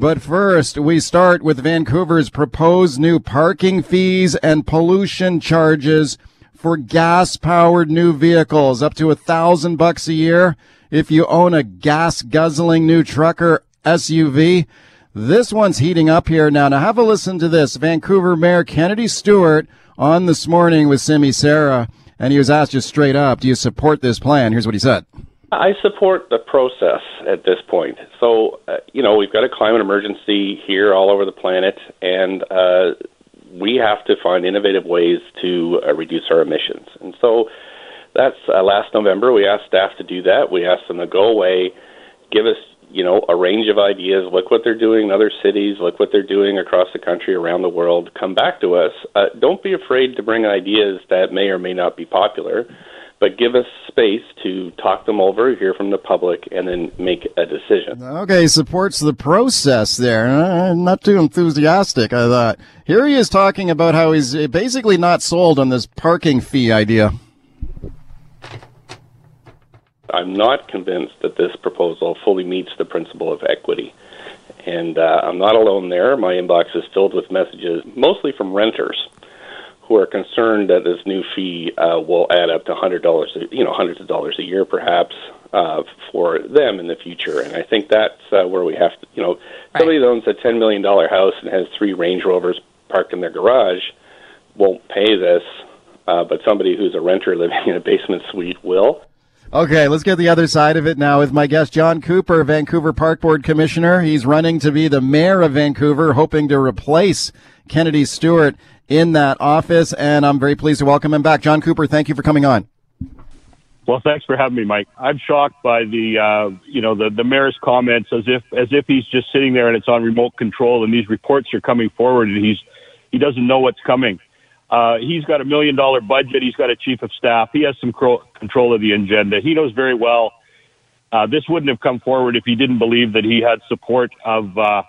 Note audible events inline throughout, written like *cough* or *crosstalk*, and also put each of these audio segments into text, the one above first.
But first, we start with Vancouver's proposed new parking fees and pollution charges for gas powered new vehicles up to a thousand bucks a year if you own a gas guzzling new trucker SUV. This one's heating up here now. Now have a listen to this. Vancouver Mayor Kennedy Stewart on this morning with Simi Sara, and he was asked just straight up, do you support this plan? Here's what he said. I support the process at this point. So, uh, you know, we've got a climate emergency here all over the planet, and uh, we have to find innovative ways to uh, reduce our emissions. And so that's uh, last November. We asked staff to do that. We asked them to go away, give us, you know, a range of ideas. Look what they're doing in other cities. Look what they're doing across the country, around the world. Come back to us. Uh, don't be afraid to bring ideas that may or may not be popular but give us space to talk them over, hear from the public, and then make a decision. Okay, supports the process there. Uh, not too enthusiastic, I thought. Here he is talking about how he's basically not sold on this parking fee idea. I'm not convinced that this proposal fully meets the principle of equity. And uh, I'm not alone there. My inbox is filled with messages, mostly from renters who are concerned that this new fee uh, will add up to hundred dollars, you know, hundreds of dollars a year, perhaps, uh, for them in the future. And I think that's uh, where we have to, you know, right. somebody that owns a ten million dollar house and has three Range Rovers parked in their garage won't pay this, uh, but somebody who's a renter living in a basement suite will. Okay, let's get the other side of it now with my guest, John Cooper, Vancouver Park Board Commissioner. He's running to be the mayor of Vancouver, hoping to replace Kennedy Stewart in that office. And I'm very pleased to welcome him back. John Cooper, thank you for coming on. Well, thanks for having me, Mike. I'm shocked by the, uh, you know, the, the mayor's comments as if as if he's just sitting there and it's on remote control, and these reports are coming forward, and he's he doesn't know what's coming. Uh, he's got a million dollar budget. He's got a chief of staff. He has some cro- control of the agenda. He knows very well uh, this wouldn't have come forward if he didn't believe that he had support of uh,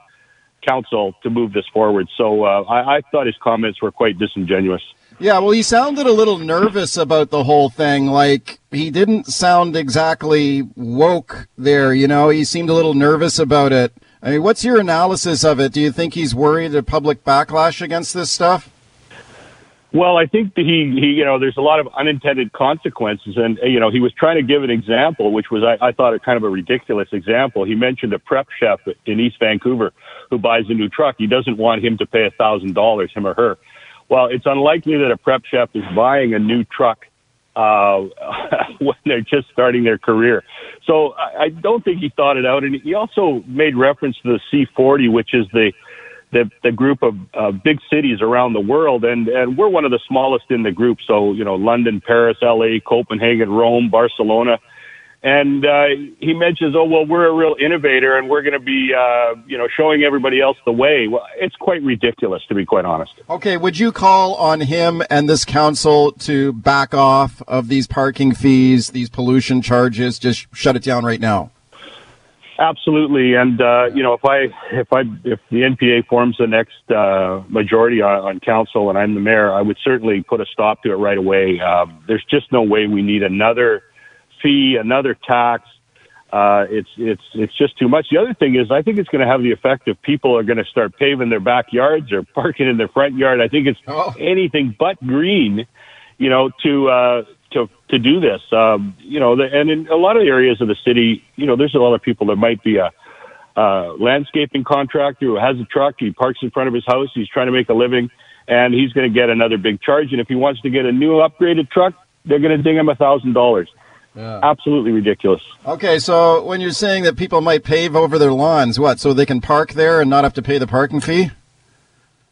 council to move this forward. So uh, I, I thought his comments were quite disingenuous. Yeah, well, he sounded a little nervous about the whole thing. Like, he didn't sound exactly woke there, you know? He seemed a little nervous about it. I mean, what's your analysis of it? Do you think he's worried of public backlash against this stuff? Well, I think that he, he, you know, there's a lot of unintended consequences, and you know, he was trying to give an example, which was I, I thought a kind of a ridiculous example. He mentioned a prep chef in East Vancouver who buys a new truck. He doesn't want him to pay a thousand dollars, him or her. Well, it's unlikely that a prep chef is buying a new truck uh, *laughs* when they're just starting their career. So I, I don't think he thought it out, and he also made reference to the C40, which is the the, the group of uh, big cities around the world, and, and we're one of the smallest in the group. So, you know, London, Paris, LA, Copenhagen, Rome, Barcelona. And uh, he mentions, oh, well, we're a real innovator and we're going to be, uh, you know, showing everybody else the way. Well, it's quite ridiculous, to be quite honest. Okay, would you call on him and this council to back off of these parking fees, these pollution charges? Just shut it down right now. Absolutely, and uh, you know, if I if I if the NPA forms the next uh, majority on, on council and I'm the mayor, I would certainly put a stop to it right away. Um, there's just no way we need another fee, another tax. Uh, it's it's it's just too much. The other thing is, I think it's going to have the effect of people are going to start paving their backyards or *laughs* parking in their front yard. I think it's oh. anything but green, you know, to uh, to to do this. Um, you know, the, and in a lot of areas of the city, you know, there's a lot of people that might be a uh, landscaping contractor who has a truck. He parks in front of his house. He's trying to make a living, and he's going to get another big charge. And if he wants to get a new upgraded truck, they're going to ding him a thousand dollars. Absolutely ridiculous. Okay, so when you're saying that people might pave over their lawns, what? So they can park there and not have to pay the parking fee?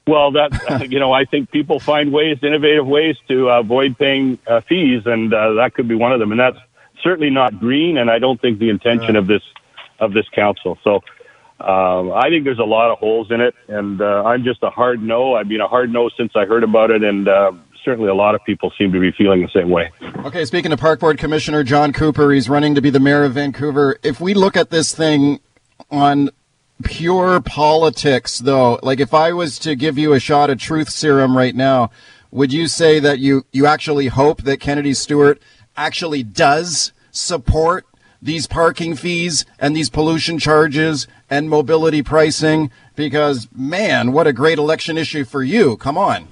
Well, that *laughs* you know, I think people find ways, innovative ways to avoid paying uh, fees, and uh, that could be one of them. And that's certainly not green, and I don't think the intention of this of this council. So um, I think there's a lot of holes in it, and uh, I'm just a hard no. I've been a hard no since I heard about it, and uh, certainly a lot of people seem to be feeling the same way. Okay, speaking of Park Board Commissioner John Cooper, he's running to be the mayor of Vancouver. If we look at this thing on pure politics, though, like if I was to give you a shot of truth serum right now, would you say that you, you actually hope that Kennedy Stewart actually does support these parking fees and these pollution charges and mobility pricing? Because, man, what a great election issue for you. Come on.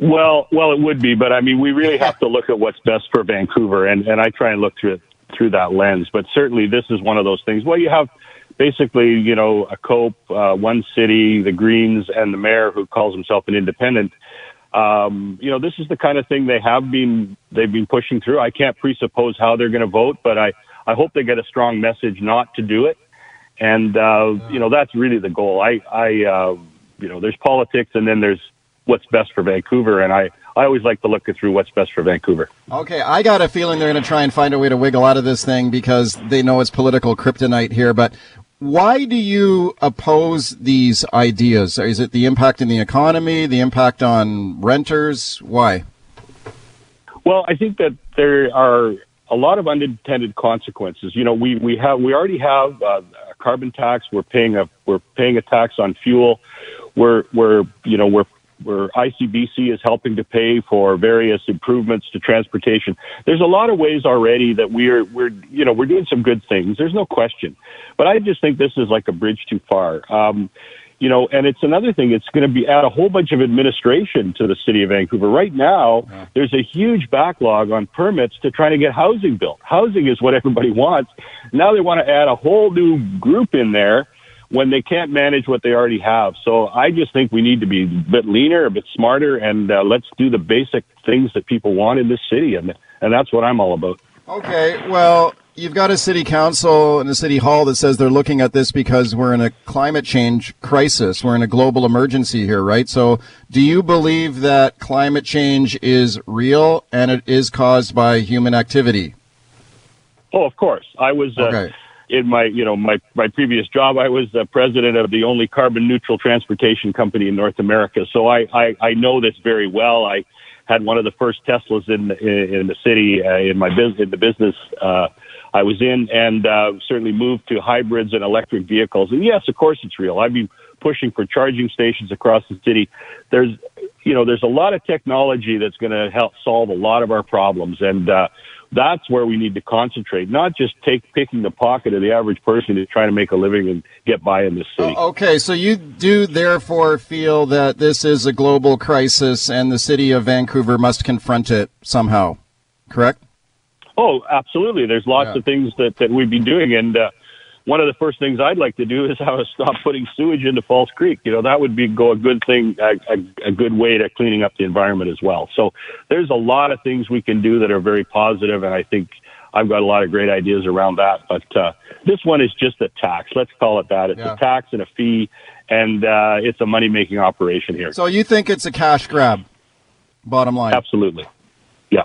Well, well, it would be, but I mean, we really have to look at what's best for Vancouver, and, and I try and look through it through that lens. But certainly, this is one of those things. Well, you have basically, you know, a COPE, uh, one city, the Greens, and the mayor who calls himself an independent. Um, you know, this is the kind of thing they have been they've been pushing through. I can't presuppose how they're going to vote, but I I hope they get a strong message not to do it. And uh, you know, that's really the goal. I I uh, you know, there's politics, and then there's what's best for Vancouver, and I I always like to look through what's best for Vancouver. Okay, I got a feeling they're going to try and find a way to wiggle out of this thing because they know it's political kryptonite here. But why do you oppose these ideas? Is it the impact in the economy, the impact on renters? Why? Well, I think that there are a lot of unintended consequences. You know, we, we have we already have uh, a carbon tax. We're paying a we're paying a tax on fuel. We're we're you know we're where ICBC is helping to pay for various improvements to transportation. There's a lot of ways already that we're we're you know we're doing some good things. There's no question, but I just think this is like a bridge too far. Um, you know, and it's another thing. It's going to be add a whole bunch of administration to the city of Vancouver. Right now, yeah. there's a huge backlog on permits to try to get housing built. Housing is what everybody wants. Now they want to add a whole new group in there when they can't manage what they already have. So I just think we need to be a bit leaner, a bit smarter, and uh, let's do the basic things that people want in this city, and and that's what I'm all about. Okay, well. You've got a city council and a city hall that says they're looking at this because we're in a climate change crisis. We're in a global emergency here, right? So, do you believe that climate change is real and it is caused by human activity? Oh, of course. I was uh, okay in my you know my my previous job I was the president of the only carbon neutral transportation company in North America. So I I, I know this very well. I had one of the first Teslas in in, in the city uh, in my business in the business uh, I was in and uh, certainly moved to hybrids and electric vehicles. And yes of course it's real. I've been pushing for charging stations across the city. There's you know there's a lot of technology that's going to help solve a lot of our problems. And uh, that's where we need to concentrate, not just take picking the pocket of the average person who's trying to make a living and get by in this city. okay, so you do therefore feel that this is a global crisis and the city of Vancouver must confront it somehow, correct? Oh, absolutely. There's lots yeah. of things that, that we've been doing, and uh, one of the first things I'd like to do is how to stop putting sewage into False Creek. You know, that would be go a good thing, a, a, a, good way to cleaning up the environment as well. So there's a lot of things we can do that are very positive, and I think I've got a lot of great ideas around that. But uh, this one is just a tax. Let's call it that. It's yeah. a tax and a fee, and uh, it's a money making operation here. So you think it's a cash grab? Bottom line. Absolutely. Yeah.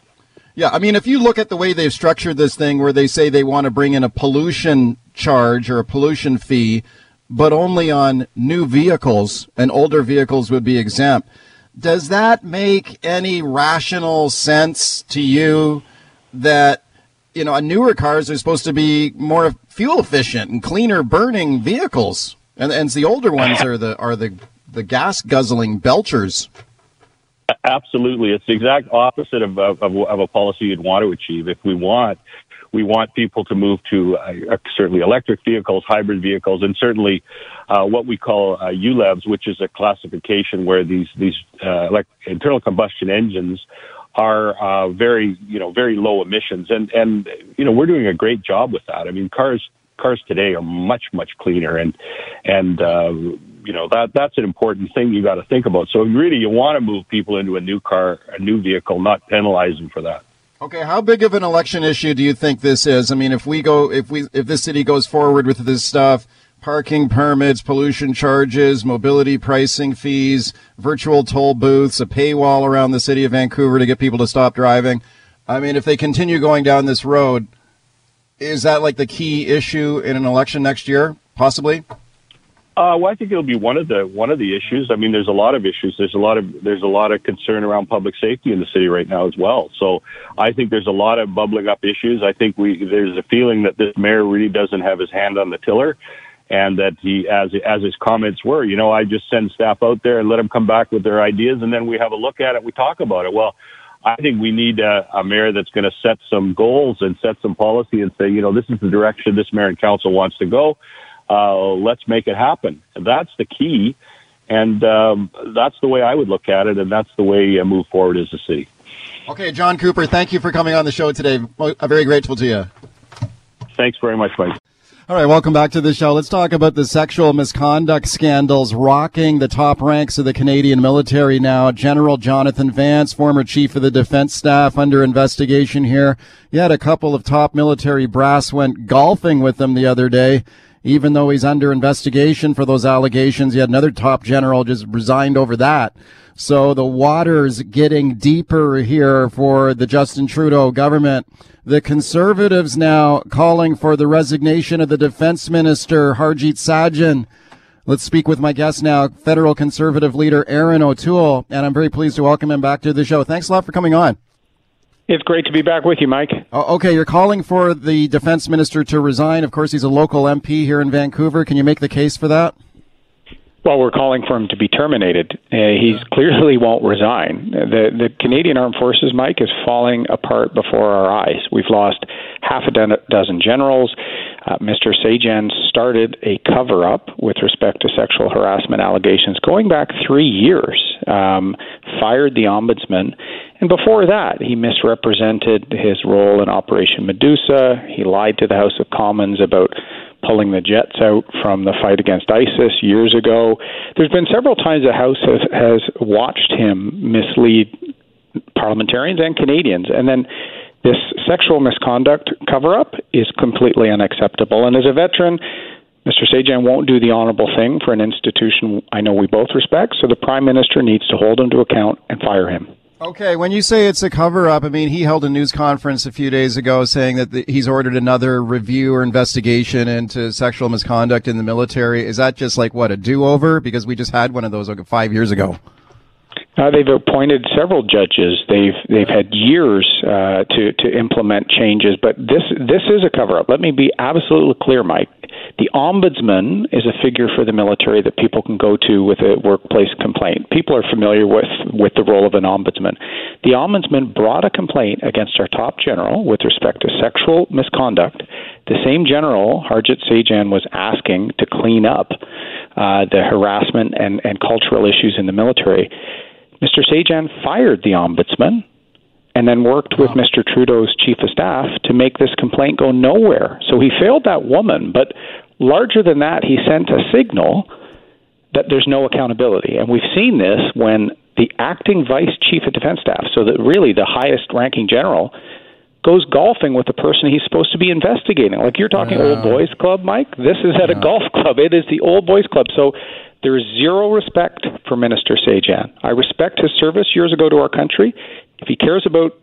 Yeah, I mean, if you look at the way they've structured this thing, where they say they want to bring in a pollution charge or a pollution fee, but only on new vehicles, and older vehicles would be exempt. Does that make any rational sense to you that you know, newer cars are supposed to be more fuel efficient and cleaner burning vehicles, and and the older ones are the are the the gas guzzling belchers. Absolutely, it's the exact opposite of, of, of a policy you'd want to achieve. If we want we want people to move to uh, certainly electric vehicles, hybrid vehicles, and certainly uh, what we call uh, ULEVs, which is a classification where these these uh, internal combustion engines are uh, very you know very low emissions, and and you know we're doing a great job with that. I mean, cars cars today are much much cleaner, and and uh, you know that that's an important thing you got to think about. So really, you want to move people into a new car, a new vehicle, not penalize them for that. Okay, how big of an election issue do you think this is? I mean, if we go, if we, if this city goes forward with this stuff, parking permits, pollution charges, mobility pricing fees, virtual toll booths, a paywall around the city of Vancouver to get people to stop driving. I mean, if they continue going down this road, is that like the key issue in an election next year? Possibly. Uh, well, I think it'll be one of the one of the issues. I mean, there's a lot of issues. There's a lot of there's a lot of concern around public safety in the city right now as well. So I think there's a lot of bubbling up issues. I think we there's a feeling that this mayor really doesn't have his hand on the tiller, and that he, as as his comments were, you know, I just send staff out there and let them come back with their ideas, and then we have a look at it, we talk about it. Well, I think we need a, a mayor that's going to set some goals and set some policy and say, you know, this is the direction this mayor and council wants to go. Uh, let's make it happen. That's the key. And um, that's the way I would look at it, and that's the way I move forward as a city. Okay, John Cooper, thank you for coming on the show today. I'm very grateful to you. Thanks very much, Mike. All right, welcome back to the show. Let's talk about the sexual misconduct scandals rocking the top ranks of the Canadian military now. General Jonathan Vance, former chief of the defense staff, under investigation here. He had a couple of top military brass went golfing with him the other day. Even though he's under investigation for those allegations, he had another top general just resigned over that. So the water's getting deeper here for the Justin Trudeau government. The conservatives now calling for the resignation of the defense minister, Harjit Sajjan. Let's speak with my guest now, federal conservative leader Erin O'Toole, and I'm very pleased to welcome him back to the show. Thanks a lot for coming on. It's great to be back with you, Mike. Oh, okay, you're calling for the defense minister to resign. Of course, he's a local MP here in Vancouver. Can you make the case for that? Well, we're calling for him to be terminated. Uh, he clearly won't resign. The the Canadian Armed Forces, Mike, is falling apart before our eyes. We've lost half a dozen generals. Uh, Mr. Sajjan started a cover up with respect to sexual harassment allegations going back three years, um, fired the ombudsman, and before that, he misrepresented his role in Operation Medusa. He lied to the House of Commons about pulling the Jets out from the fight against ISIS years ago. There's been several times the House has, has watched him mislead parliamentarians and Canadians. And then this sexual misconduct cover up is completely unacceptable. And as a veteran, Mr. Sajjan won't do the honorable thing for an institution I know we both respect, so the Prime Minister needs to hold him to account and fire him. Okay, when you say it's a cover up, I mean, he held a news conference a few days ago saying that the, he's ordered another review or investigation into sexual misconduct in the military. Is that just like what, a do over? Because we just had one of those like five years ago. Uh, they've appointed several judges. They've they've had years uh, to to implement changes, but this this is a cover up. Let me be absolutely clear, Mike. The ombudsman is a figure for the military that people can go to with a workplace complaint. People are familiar with with the role of an ombudsman. The ombudsman brought a complaint against our top general with respect to sexual misconduct. The same general, Harjit Sajjan, was asking to clean up uh, the harassment and, and cultural issues in the military Mr. Sajjan fired the ombudsman and then worked with Mr. Trudeau's chief of staff to make this complaint go nowhere. So he failed that woman, but larger than that, he sent a signal that there's no accountability. And we've seen this when the acting vice chief of defense staff, so that really the highest ranking general, goes golfing with the person he's supposed to be investigating. Like you're talking old boys club, Mike. This is at yeah. a golf club. It is the old boys club. So there is zero respect for Minister Sajjan. I respect his service years ago to our country. If he cares about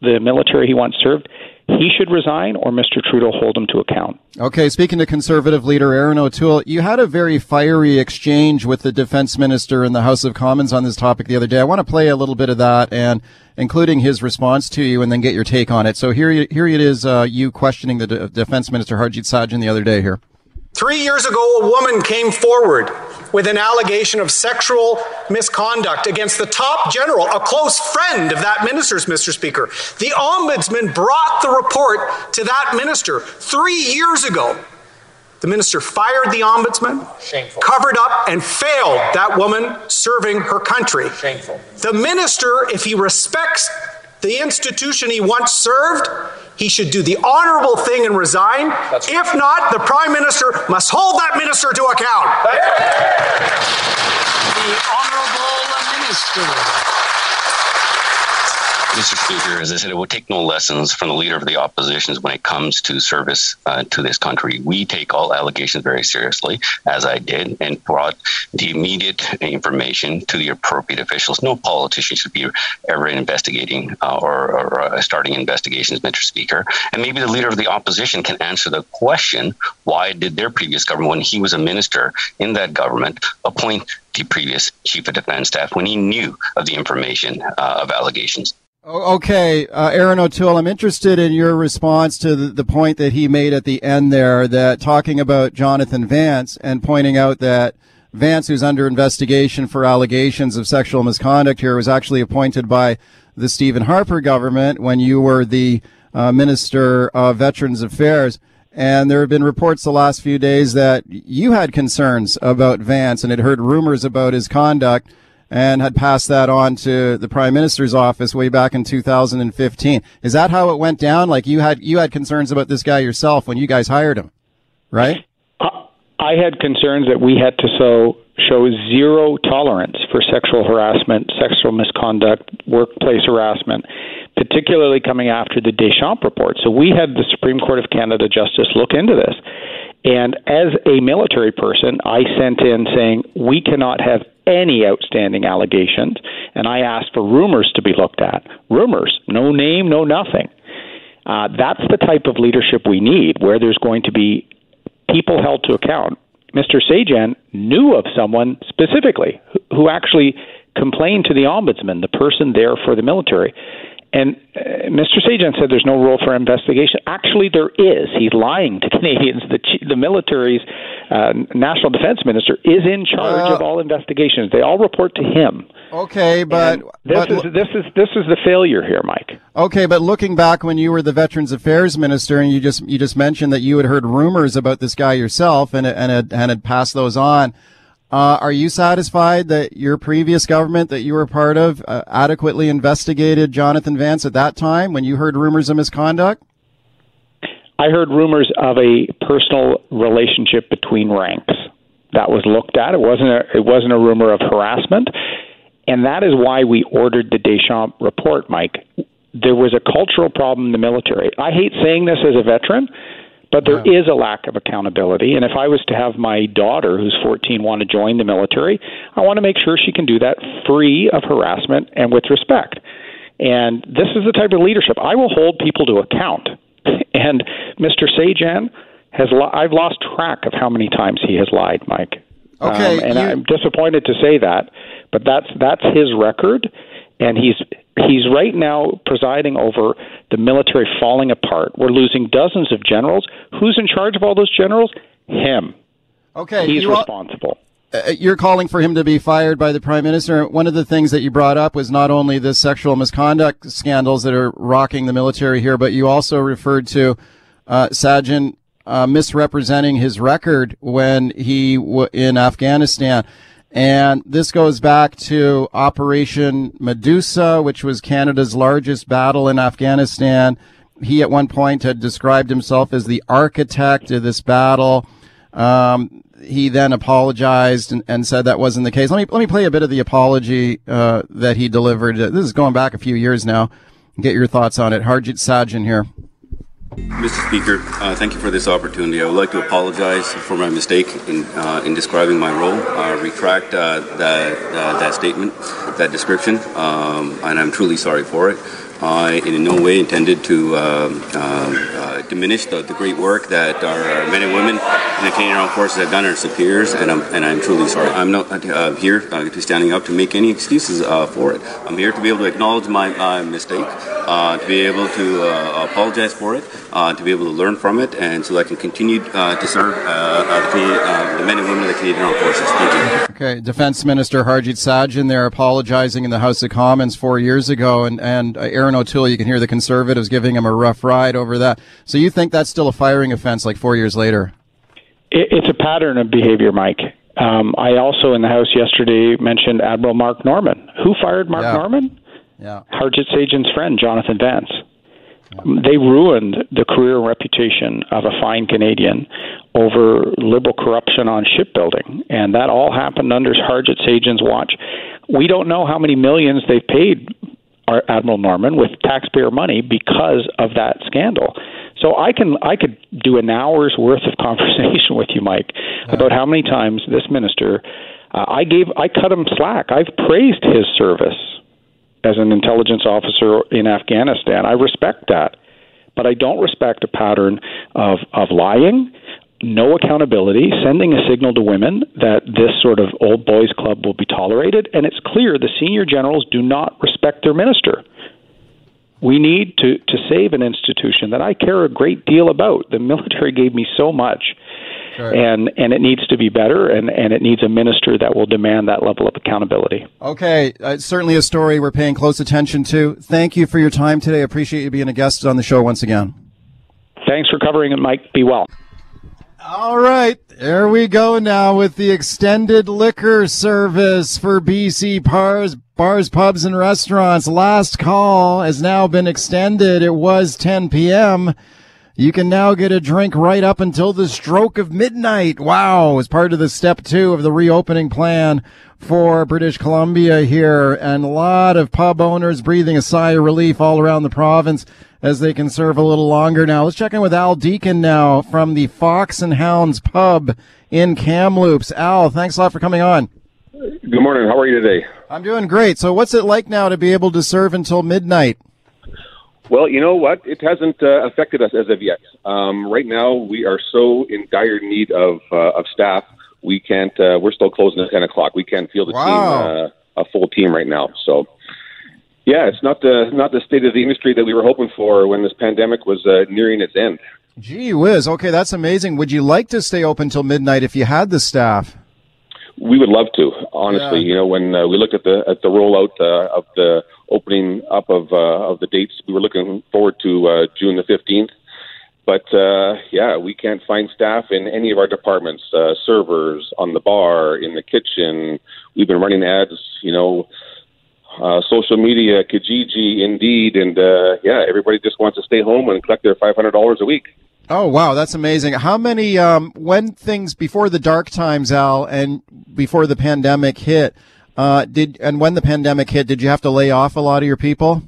the military he once served, he should resign or Mr. Trudeau hold him to account. Okay, speaking to Conservative leader Erin O'Toole, you had a very fiery exchange with the defense minister in the House of Commons on this topic the other day. I want to play a little bit of that and including his response to you and then get your take on it. So here, here it is, uh, you questioning the de- defense minister Harjit Sajjan the other day here. Three years ago, a woman came forward with an allegation of sexual misconduct against the top general, a close friend of that minister's, Mr. Speaker. The ombudsman brought the report to that minister three years ago. The minister fired the ombudsman, Shameful. covered up, and failed that woman serving her country. Shameful. The minister, if he respects the institution he once served, he should do the honorable thing and resign. That's if not, the prime minister must hold that minister to account. the honorable minister. Mr. Speaker, as I said, it would take no lessons from the leader of the oppositions when it comes to service uh, to this country. We take all allegations very seriously, as I did, and brought the immediate information to the appropriate officials. No politician should be ever investigating uh, or, or uh, starting investigations, Mr. Speaker. And maybe the leader of the opposition can answer the question why did their previous government, when he was a minister in that government, appoint the previous chief of defense staff when he knew of the information uh, of allegations? Okay, uh, Erin O'Toole, I'm interested in your response to the, the, point that he made at the end there, that talking about Jonathan Vance and pointing out that Vance, who's under investigation for allegations of sexual misconduct here, was actually appointed by the Stephen Harper government when you were the uh, Minister of Veterans Affairs. And there have been reports the last few days that you had concerns about Vance and had heard rumors about his conduct and had passed that on to the prime minister's office way back in 2015. Is that how it went down? Like you had you had concerns about this guy yourself when you guys hired him, right? I had concerns that we had to so show zero tolerance for sexual harassment, sexual misconduct, workplace harassment, particularly coming after the Deschamps report. So we had the Supreme Court of Canada Justice look into this. And as a military person, I sent in saying we cannot have any outstanding allegations, and I asked for rumors to be looked at. Rumors, no name, no nothing. Uh, that's the type of leadership we need, where there's going to be people held to account. Mr. Sajjan knew of someone specifically who actually complained to the ombudsman, the person there for the military, and uh, Mr. Sajjan said there's no role for investigation. Actually, there is. He's lying to *laughs* Canadians. The, the military's uh, national defense minister is in charge uh, of all investigations. They all report to him. Okay, but this but, is this is this is the failure here, Mike. Okay, but looking back when you were the Veterans Affairs minister, and you just you just mentioned that you had heard rumors about this guy yourself, and and had, and had passed those on. Uh, are you satisfied that your previous government that you were part of uh, adequately investigated Jonathan Vance at that time when you heard rumors of misconduct? I heard rumors of a personal relationship between ranks. That was looked at. It wasn't a, it wasn't a rumor of harassment, and that is why we ordered the Deschamps report, Mike. There was a cultural problem in the military. I hate saying this as a veteran, but there is a lack of accountability. And if I was to have my daughter, who's 14, want to join the military, I want to make sure she can do that free of harassment and with respect. And this is the type of leadership I will hold people to account. *laughs* And Mr. Sajjan has lo- I've lost track of how many times he has lied, Mike. Okay, um, and you... I'm disappointed to say that, but that's that's his record, and he's he's right now presiding over the military falling apart. We're losing dozens of generals. Who's in charge of all those generals? Him. Okay, he's responsible. Uh, you're calling for him to be fired by the prime minister. One of the things that you brought up was not only the sexual misconduct scandals that are rocking the military here, but you also referred to uh, Sajjan uh, misrepresenting his record when he w- in Afghanistan. And this goes back to Operation Medusa, which was Canada's largest battle in Afghanistan. He at one point had described himself as the architect of this battle. Um, he then apologized and, and, said that wasn't the case. Let me let me play a bit of the apology uh, that he delivered. This is going back a few years now. Get your thoughts on it. Harjit Sajjan here. Mr. Speaker, uh, thank you for this opportunity. I would like to apologize for my mistake in, uh, in describing my role. Uh, retract uh, that, uh, that statement, that description, um, and I'm truly sorry for it. I in no way intended to um, uh, diminish the, the, great work that our men and women in the Canadian Armed Forces have done, our superiors, and I'm, and I'm truly sorry. I'm not uh, here uh, to standing up to make any excuses uh, for it. I'm here to be able to acknowledge my mistake, uh, to be able to uh, apologize for it, to be able to learn from it, and so that I can continue to serve the, the, men and women of the Canadian Armed Forces. Thank you. Okay, Defense Minister Harjit Sajjan there apologizing in the House of Commons four years ago, and, and Erin O'Toole, you can hear the conservatives giving him a rough ride over that. So you think that's still a firing offense like four years later? It's a pattern of behavior, Mike. Um, I also in the House yesterday mentioned Admiral Mark Norman. Who fired Mark yeah. Norman? Yeah. Harjit Sajjan's friend, Jonathan Vance. They ruined the career and reputation of a fine Canadian over liberal corruption on shipbuilding. And that all happened under Harjit Sajjan's watch. We don't know how many millions they've paid Admiral Norman with taxpayer money because of that scandal. So I can I could do an hour's worth of *laughs* conversation with you, Mike, about how many times this minister uh, I gave I cut him slack. I've praised his service as an intelligence officer in Afghanistan. I respect that, but I don't respect a pattern of of lying no accountability, sending a signal to women that this sort of old boys club will be tolerated, and it's clear the senior generals do not respect their minister. We need to, to save an institution that I care a great deal about. The military gave me so much. Sure. And and it needs to be better, and, and it needs a minister that will demand that level of accountability. Okay, uh, certainly a story we're paying close attention to. Thank you for your time today. Appreciate you being a guest on the show once again. Thanks for covering it, Mike. Be well. All right, there we go now with the extended liquor service for BC bars, bars, pubs, and restaurants. Last call has now been extended. It was 10 p.m. You can now get a drink right up until the stroke of midnight. Wow, as part of the step two of the reopening plan for British Columbia here, and a lot of pub owners breathing a sigh of relief all around the province as they can serve a little longer now. Let's check in with Al Deacon now from the Fox and Hounds pub in Kamloops. Al, thanks a lot for coming on. Good morning. How are you today? I'm doing great. So, what's it like now to be able to serve until midnight? Well, you know what? It hasn't uh, affected us as of yet. Um, right now, we are so in dire need of uh, of staff. We can't. Uh, we're still closing at ten o'clock. We can't field a wow. team, uh, a full team right now. So yeah, it's not the not the state of the industry that we were hoping for when this pandemic was uh, nearing its end. Gee whiz! Okay, that's amazing. Would you like to stay open till midnight if you had the staff? We would love to, honestly. Yeah. You know, when uh, we looked at the at the rollout uh, of the opening up of uh, of the dates, we were looking forward to uh, June the fifteenth. But uh, yeah, we can't find staff in any of our departments. Uh, servers on the bar, in the kitchen. We've been running ads, you know, uh, social media, Kijiji, Indeed, and uh, yeah, everybody just wants to stay home and collect their five hundred dollars a week. Oh wow, that's amazing! How many um, when things before the dark times, Al, and before the pandemic hit, uh, did and when the pandemic hit, did you have to lay off a lot of your people?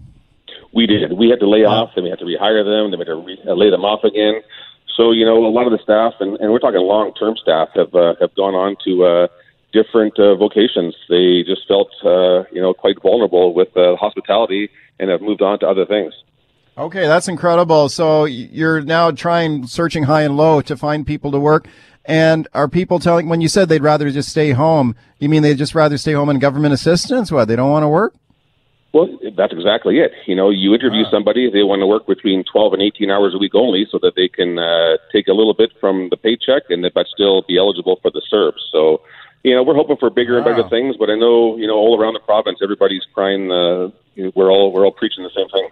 We did. We had to lay off, and we had to rehire them. Then we had to re- uh, lay them off again. So you know, a lot of the staff, and, and we're talking long-term staff, have uh, have gone on to uh, different uh, vocations. They just felt, uh, you know, quite vulnerable with uh, hospitality and have moved on to other things. Okay, that's incredible. So you're now trying, searching high and low to find people to work. And are people telling, when you said they'd rather just stay home, you mean they'd just rather stay home in government assistance? What, they don't want to work? Well, that's exactly it. You know, you interview wow. somebody, they want to work between 12 and 18 hours a week only so that they can uh, take a little bit from the paycheck and but still be eligible for the CERB. So you know, we're hoping for bigger wow. and better things, but I know, you know, all around the province, everybody's crying. Uh, we're all we're all preaching the same thing.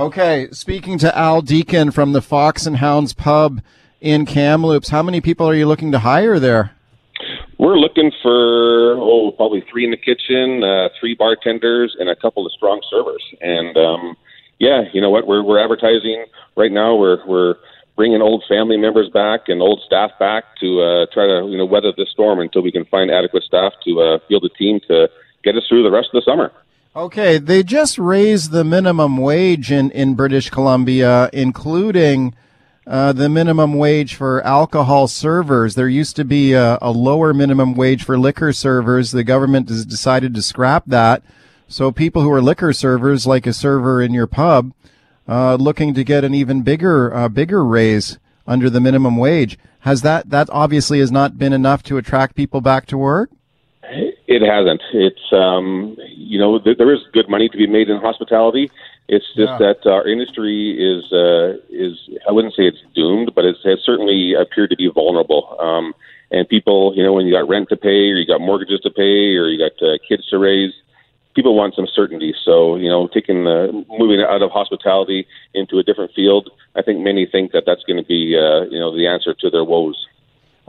Okay, speaking to Al Deacon from the Fox and Hounds Pub in Kamloops, how many people are you looking to hire there? We're looking for oh, probably three in the kitchen, uh, three bartenders, and a couple of strong servers. And um, yeah, you know what? We're we're advertising right now. We're we're bringing old family members back and old staff back to uh, try to you know weather this storm until we can find adequate staff to uh, field a team to get us through the rest of the summer. Okay, they just raised the minimum wage in, in British Columbia, including uh, the minimum wage for alcohol servers. There used to be a, a lower minimum wage for liquor servers. The government has decided to scrap that. So people who are liquor servers, like a server in your pub, uh, looking to get an even bigger uh, bigger raise under the minimum wage. Has that that obviously has not been enough to attract people back to work? It hasn't. It's um, you know th- there is good money to be made in hospitality. It's just yeah. that our industry is uh, is I wouldn't say it's doomed, but it's, it's certainly appeared to be vulnerable. Um, and people, you know, when you got rent to pay, or you got mortgages to pay, or you got uh, kids to raise, people want some certainty. So, you know, taking the moving out of hospitality into a different field, I think many think that that's going to be, uh, you know, the answer to their woes.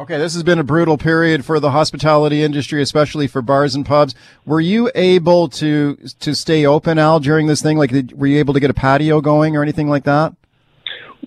Okay, this has been a brutal period for the hospitality industry, especially for bars and pubs. Were you able to to stay open, Al, during this thing? Like, did, were you able to get a patio going or anything like that?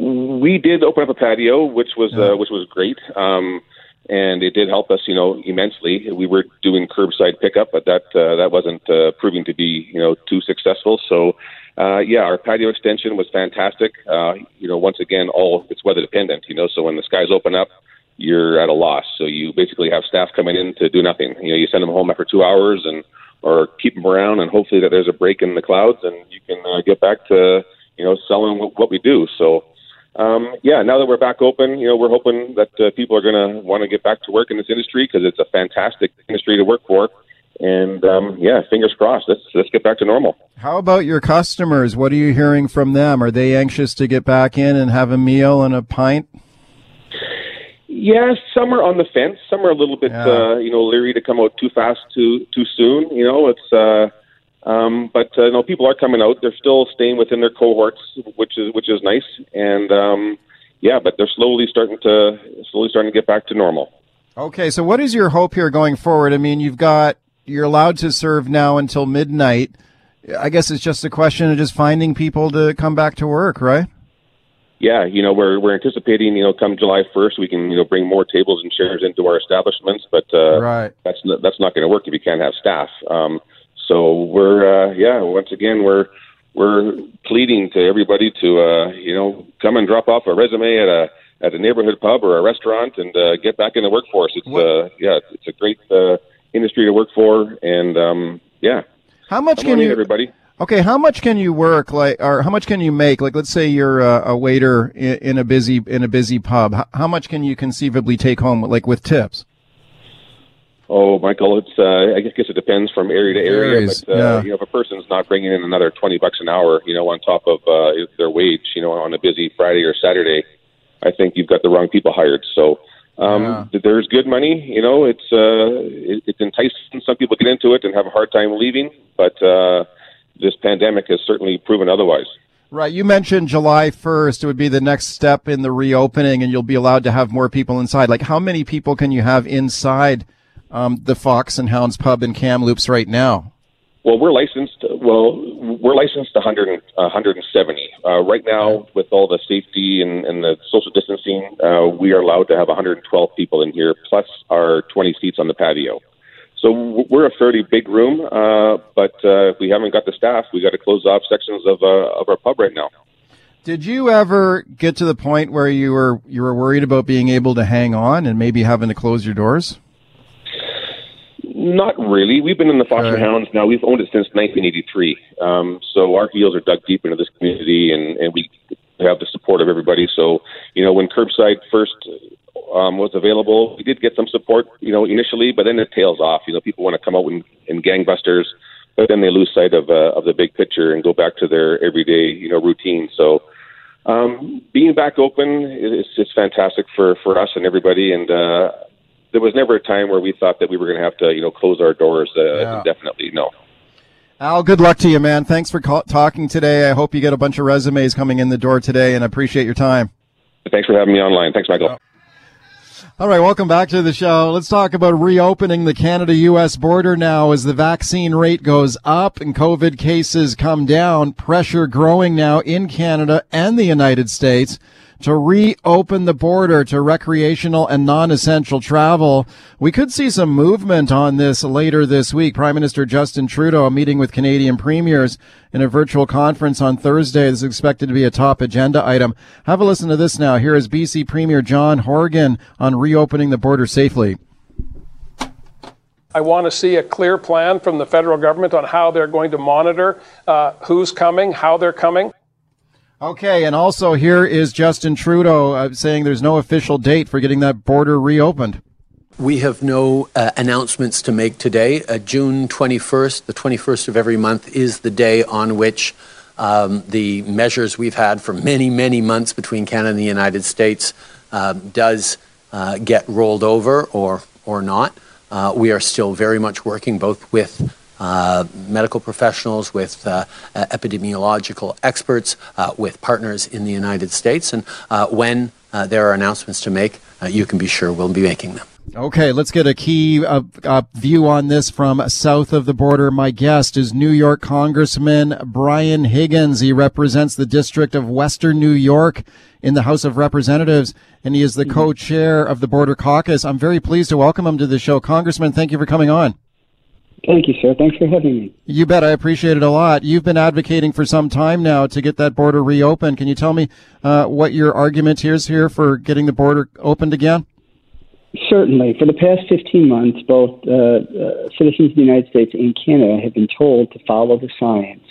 We did open up a patio, which was yeah. uh, which was great. Um, and it did help us, you know, immensely. We were doing curbside pickup, but that uh, that wasn't uh, proving to be, you know, too successful. So, uh, yeah, our patio extension was fantastic. Uh, you know, once again, all it's weather dependent. You know, so when the skies open up, you're at a loss. So you basically have staff coming in to do nothing. You know, you send them home after two hours, and or keep them around, and hopefully that there's a break in the clouds, and you can uh, get back to you know selling what, what we do. So um, yeah, now that we're back open, you know, we're hoping that uh, people are going to want to get back to work in this industry because it's a fantastic industry to work for. And um, yeah, fingers crossed. Let's let's get back to normal. How about your customers? What are you hearing from them? Are they anxious to get back in and have a meal and a pint? Yes, some are on the fence. Some are a little bit, Yeah. uh, you know, leery to come out too fast, too too soon. You know, it's. Uh, um, but uh, no, people are coming out. They're still staying within their cohorts, which is which is nice. And um, yeah, but they're slowly starting to slowly starting to get back to normal. Okay, so what is your hope here going forward? I mean, you've got you're allowed to serve now until midnight. I guess it's just a question of just finding people to come back to work, right? Yeah, you know, we're we're anticipating, you know, come July first, we can you know bring more tables and chairs into our establishments, but uh, Right. that's not, that's not going to work if you can't have staff. Um, so we're uh, yeah, once again we're we're pleading to everybody to uh, you know come and drop off a resume at a at a neighborhood pub or a restaurant and uh, get back in the workforce. It's uh, yeah, it's a great uh, industry to work for, and um, yeah, How much come can you? everybody? Okay, how much can you work like, or how much can you make? Like, let's say you're a, a waiter in, in a busy in a busy pub. How, how much can you conceivably take home, like with tips? Oh, Michael, it's uh, I guess it depends from area to area, but uh, yeah. you know, if a person's not bringing in another twenty bucks an hour, you know, on top of uh, their wage, you know, on a busy Friday or Saturday, I think you've got the wrong people hired. So um, th- there's good money, you know. It's uh, it, it's enticing. Some people get into it and have a hard time leaving, but uh, this pandemic has certainly proven otherwise. Right. You mentioned July 1st. It would be the next step in the reopening, and you'll be allowed to have more people inside. Like, how many people can you have inside um, the Fox and Hounds pub in Kamloops right now? Well, we're licensed. Well, we're licensed 100, 170 uh, right now. With all the safety and, and the social distancing, uh, we are allowed to have 112 people in here, plus our 20 seats on the patio. So we're a fairly big room, uh, but uh, if we haven't got the staff, we got to close off sections of uh, of our pub right now. Did you ever get to the point where you were you were worried about being able to hang on and maybe having to close your doors? Not really. We've been in the Foster. Hounds now. We've owned it since 1983. Um, so our heels are dug deep into this community, and, and we have the support of everybody. So, you know, when curbside first um, was available, we did get some support, you know, initially, but then it tails off. You know, people want to come out in, in gangbusters, but then they lose sight of uh, of the big picture and go back to their everyday, you know, routine. So, um, being back open is it's fantastic for for us and everybody, and uh, there was never a time where we thought that we were going to have to, you know, close our doors uh, Yeah. indefinitely. No. Al, good luck to you, man. Thanks for call- talking today. I hope you get a bunch of resumes coming in the door today, and I appreciate your time. Thanks for having me online. Thanks, Michael. All right, welcome back to the show. Let's talk about reopening the Canada US border now as the vaccine rate goes up and COVID cases come down. Pressure growing now in Canada and the United States to reopen the border to recreational and non-essential travel. We could see some movement on this later this week. Prime Minister Justin Trudeau meeting with Canadian premiers in a virtual conference on Thursday. This is expected to be a top agenda item. Have a listen to this now. Here is BC Premier John Horgan on reopening the border safely. I want to see a clear plan from the federal government on how they're going to monitor uh, who's coming, how they're coming. Okay, and also here is Justin Trudeau uh, saying there's no official date for getting that border reopened. We have no uh, announcements to make today. Uh, June 21st, the 21st of every month, is the day on which um, the measures we've had for many, many months between Canada and the United States uh, does uh, get rolled over or, or not. Uh, we are still very much working both with uh, medical professionals, with uh, epidemiological experts, uh, with partners in the United States. And uh, when uh, there are announcements to make, uh, you can be sure we'll be making them. Okay, let's get a key uh, uh, view on this from south of the border. My guest is New York Congressman Brian Higgins. He represents the District of Western New York in the House of Representatives, and he is the co-chair of the Border Caucus. I'm very pleased to welcome him to the show. Congressman, thank you for coming on. Thank you, sir. Thanks for having me. You bet. I appreciate it a lot. You've been advocating for some time now to get that border reopened. Can you tell me uh, what your argument is here for getting the border opened again? Certainly. For the past 15 months, both uh, uh, citizens of the United States and Canada have been told to follow the science,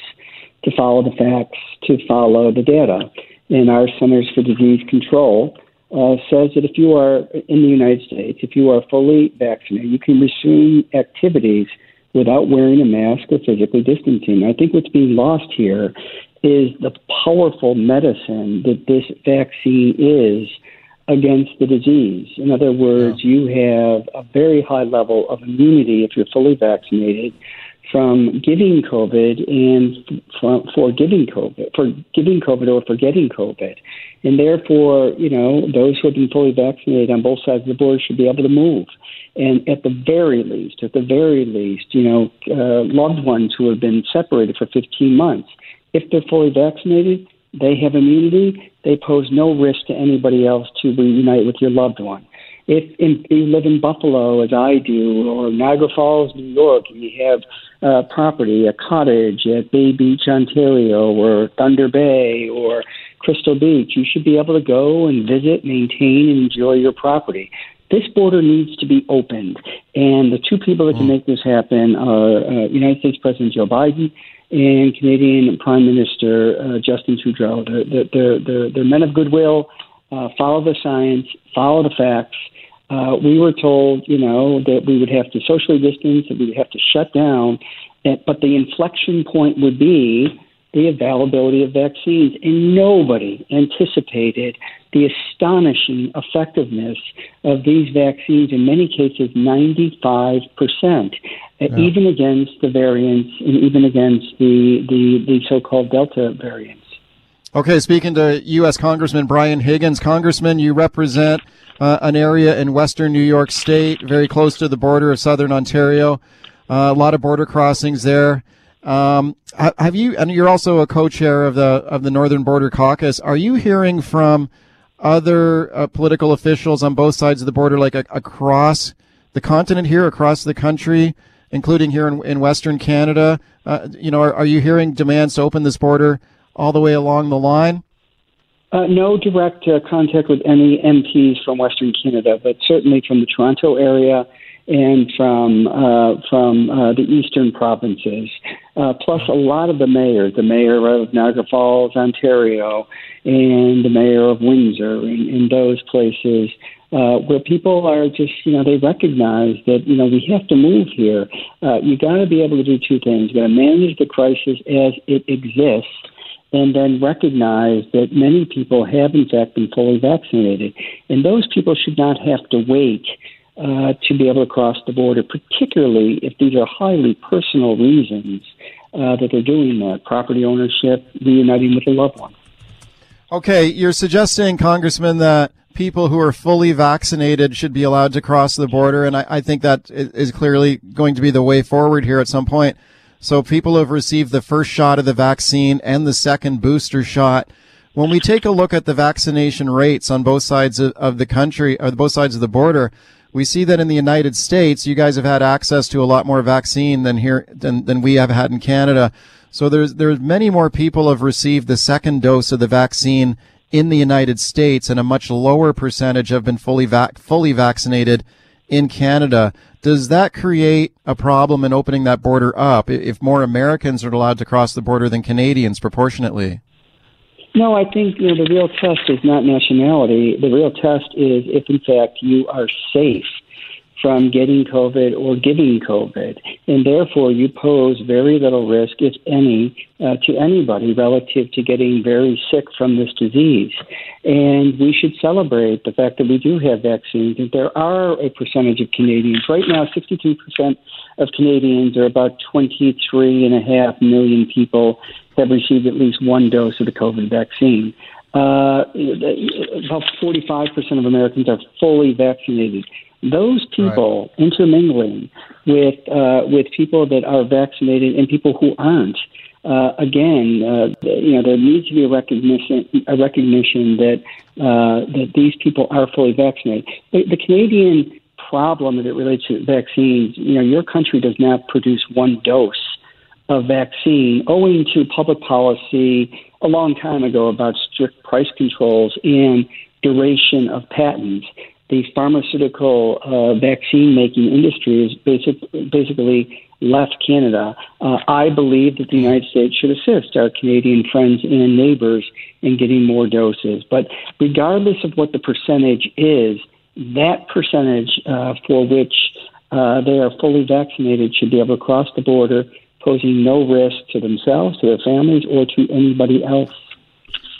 to follow the facts, to follow the data. And our Centers for Disease Control uh, says that if you are in the United States, if you are fully vaccinated, you can resume activities without wearing a mask or physically distancing. I think what's being lost here is the powerful medicine that this vaccine is against the disease. In other words, you have a very high level of immunity if you're fully vaccinated from giving COVID and for, for giving COVID, for giving COVID or for getting COVID. And therefore, you know, those who have been fully vaccinated on both sides of the border should be able to move. And at the very least, at the very least, you know, uh, loved ones who have been separated for 15 months, if they're fully vaccinated, they have immunity. They pose no risk to anybody else to reunite with your loved one. If, if you live in Buffalo, as I do, or Niagara Falls, New York, and you have uh, property, a cottage at Bay Beach, Ontario, or Thunder Bay, or Crystal Beach, you should be able to go and visit, maintain, and enjoy your property. This border needs to be opened, and the two people that can make this happen are uh, United States President Joe Biden and Canadian Prime Minister uh, Justin Trudeau. They're, they're, they're, they're men of goodwill. Uh, follow the science, follow the facts. Uh, we were told, you know, that we would have to socially distance, that we would have to shut down, but the inflection point would be the availability of vaccines. And nobody anticipated the astonishing effectiveness of these vaccines, in many cases, 95%, uh, yeah. even against the variants and even against the, the, the so called Delta variants. Okay, speaking to U.S. Congressman Brian Higgins. Congressman, you represent uh, an area in western New York State, very close to the border of southern Ontario. Uh, a lot of border crossings there. Um, have you? And you're also a co-chair of the of the Northern Border Caucus. Are you hearing from other uh, political officials on both sides of the border, like a, across the continent here, across the country, including here in, in Western Canada? Uh, you know, are, are, you hearing demands to open this border all the way along the line? Uh, no direct uh, contact with any MPs from Western Canada, but certainly from the Toronto area and from uh, from uh, the eastern provinces, uh, plus a lot of the mayors, the mayor of Niagara Falls, Ontario, and the mayor of Windsor, in, those places. Uh, where people are just, you know, they recognize that, you know, we have to move here. Uh, you got to be able to do two things. You got to manage the crisis as it exists, and then recognize that many people have, in fact, been fully vaccinated. And those people should not have to wait uh, to be able to cross the border, particularly if these are highly personal reasons uh, that they're doing that property ownership, reuniting with a loved one. Okay, you're suggesting, Congressman, that people who are fully vaccinated should be allowed to cross the border, and I, I think that is clearly going to be the way forward here at some point. So people have received the first shot of the vaccine and the second booster shot. When we take a look at the vaccination rates on both sides of, of the country, or both sides of the border, we see that in the United States, you guys have had access to a lot more vaccine than here than, than we have had in Canada. So there's there's many more people have received the second dose of the vaccine in the United States, and a much lower percentage have been fully vac- fully vaccinated in Canada. Does that create a problem in opening that border up if more Americans are allowed to cross the border than Canadians proportionately? No, I think you know the real test is not nationality. The real test is if, in fact, you are safe from getting COVID or giving COVID, and therefore you pose very little risk, if any, uh, to anybody relative to getting very sick from this disease. And we should celebrate the fact that we do have vaccines. And there are a percentage of Canadians right now, 62 percent of Canadians, or about 23 and a half million people, have received at least one dose of the COVID vaccine. Uh, about 45% of Americans are fully vaccinated. Those people right. intermingling with uh, with people that are vaccinated and people who aren't. Uh, again, uh, you know, there needs to be a recognition a recognition that uh, that these people are fully vaccinated. The, the Canadian problem as it relates to vaccines, you know, your country does not produce one dose of vaccine owing to public policy a long time ago about strict price controls and duration of patents. The pharmaceutical uh, vaccine making industry is basic, basically left Canada. Uh, I believe that the United States should assist our Canadian friends and neighbors in getting more doses. But regardless of what the percentage is, that percentage uh, for which uh, they are fully vaccinated should be able to cross the border posing no risk to themselves, to their families, or to anybody else.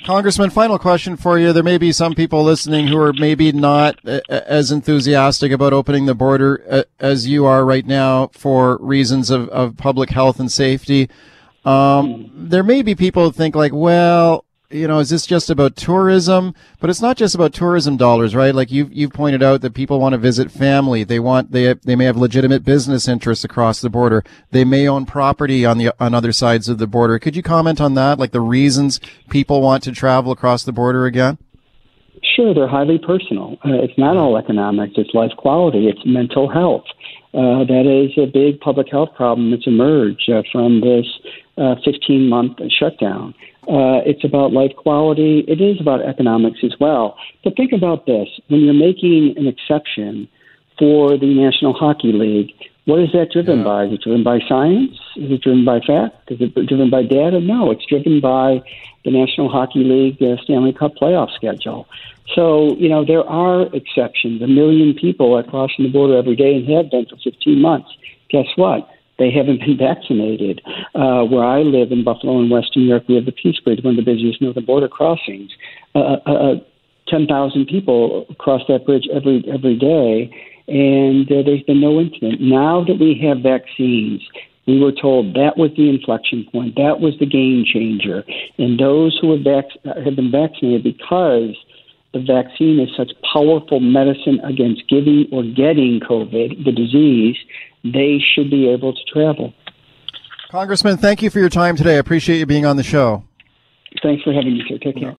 Congressman, final question for you. There may be some people listening who are maybe not uh, as enthusiastic about opening the border uh, as you are right now for reasons of, of public health and safety. Um, there may be people who think like, well, you know, is this just about tourism? But it's not just about tourism dollars, right? Like you've, you've pointed out that people want to visit family. They want, they, they may have legitimate business interests across the border. They may own property on the, on other sides of the border. Could you comment on that? Like the reasons people want to travel across the border again? Sure, they're highly personal. Uh, it's not all economics. It's life quality. It's mental health. Uh, that is a big public health problem that's emerged uh, from this 15 month shutdown. Uh, it's about life quality. It is about economics as well. But think about this when you're making an exception for the National Hockey League, what is that driven yeah. by? Is it driven by science? Is it driven by fact? Is it driven by data? No, it's driven by the National Hockey League uh, Stanley Cup playoff schedule. So, you know, there are exceptions. A million people are crossing the border every day and have been for 15 months. Guess what? They haven't been *laughs* vaccinated. Uh, where I live in Buffalo in Western New York, we have the Peace Bridge, one of the busiest northern border crossings. Uh, uh, uh 10,000 people cross that bridge every every day, and uh, there's been no incident. Now that we have vaccines, we were told that was the inflection point, that was the game changer, and those who have, vac- have been vaccinated because the vaccine is such powerful medicine against giving or getting COVID, the disease, they should be able to travel. Congressman, thank you for your time today. I appreciate you being on the show. Thanks for having me, sir. Take care.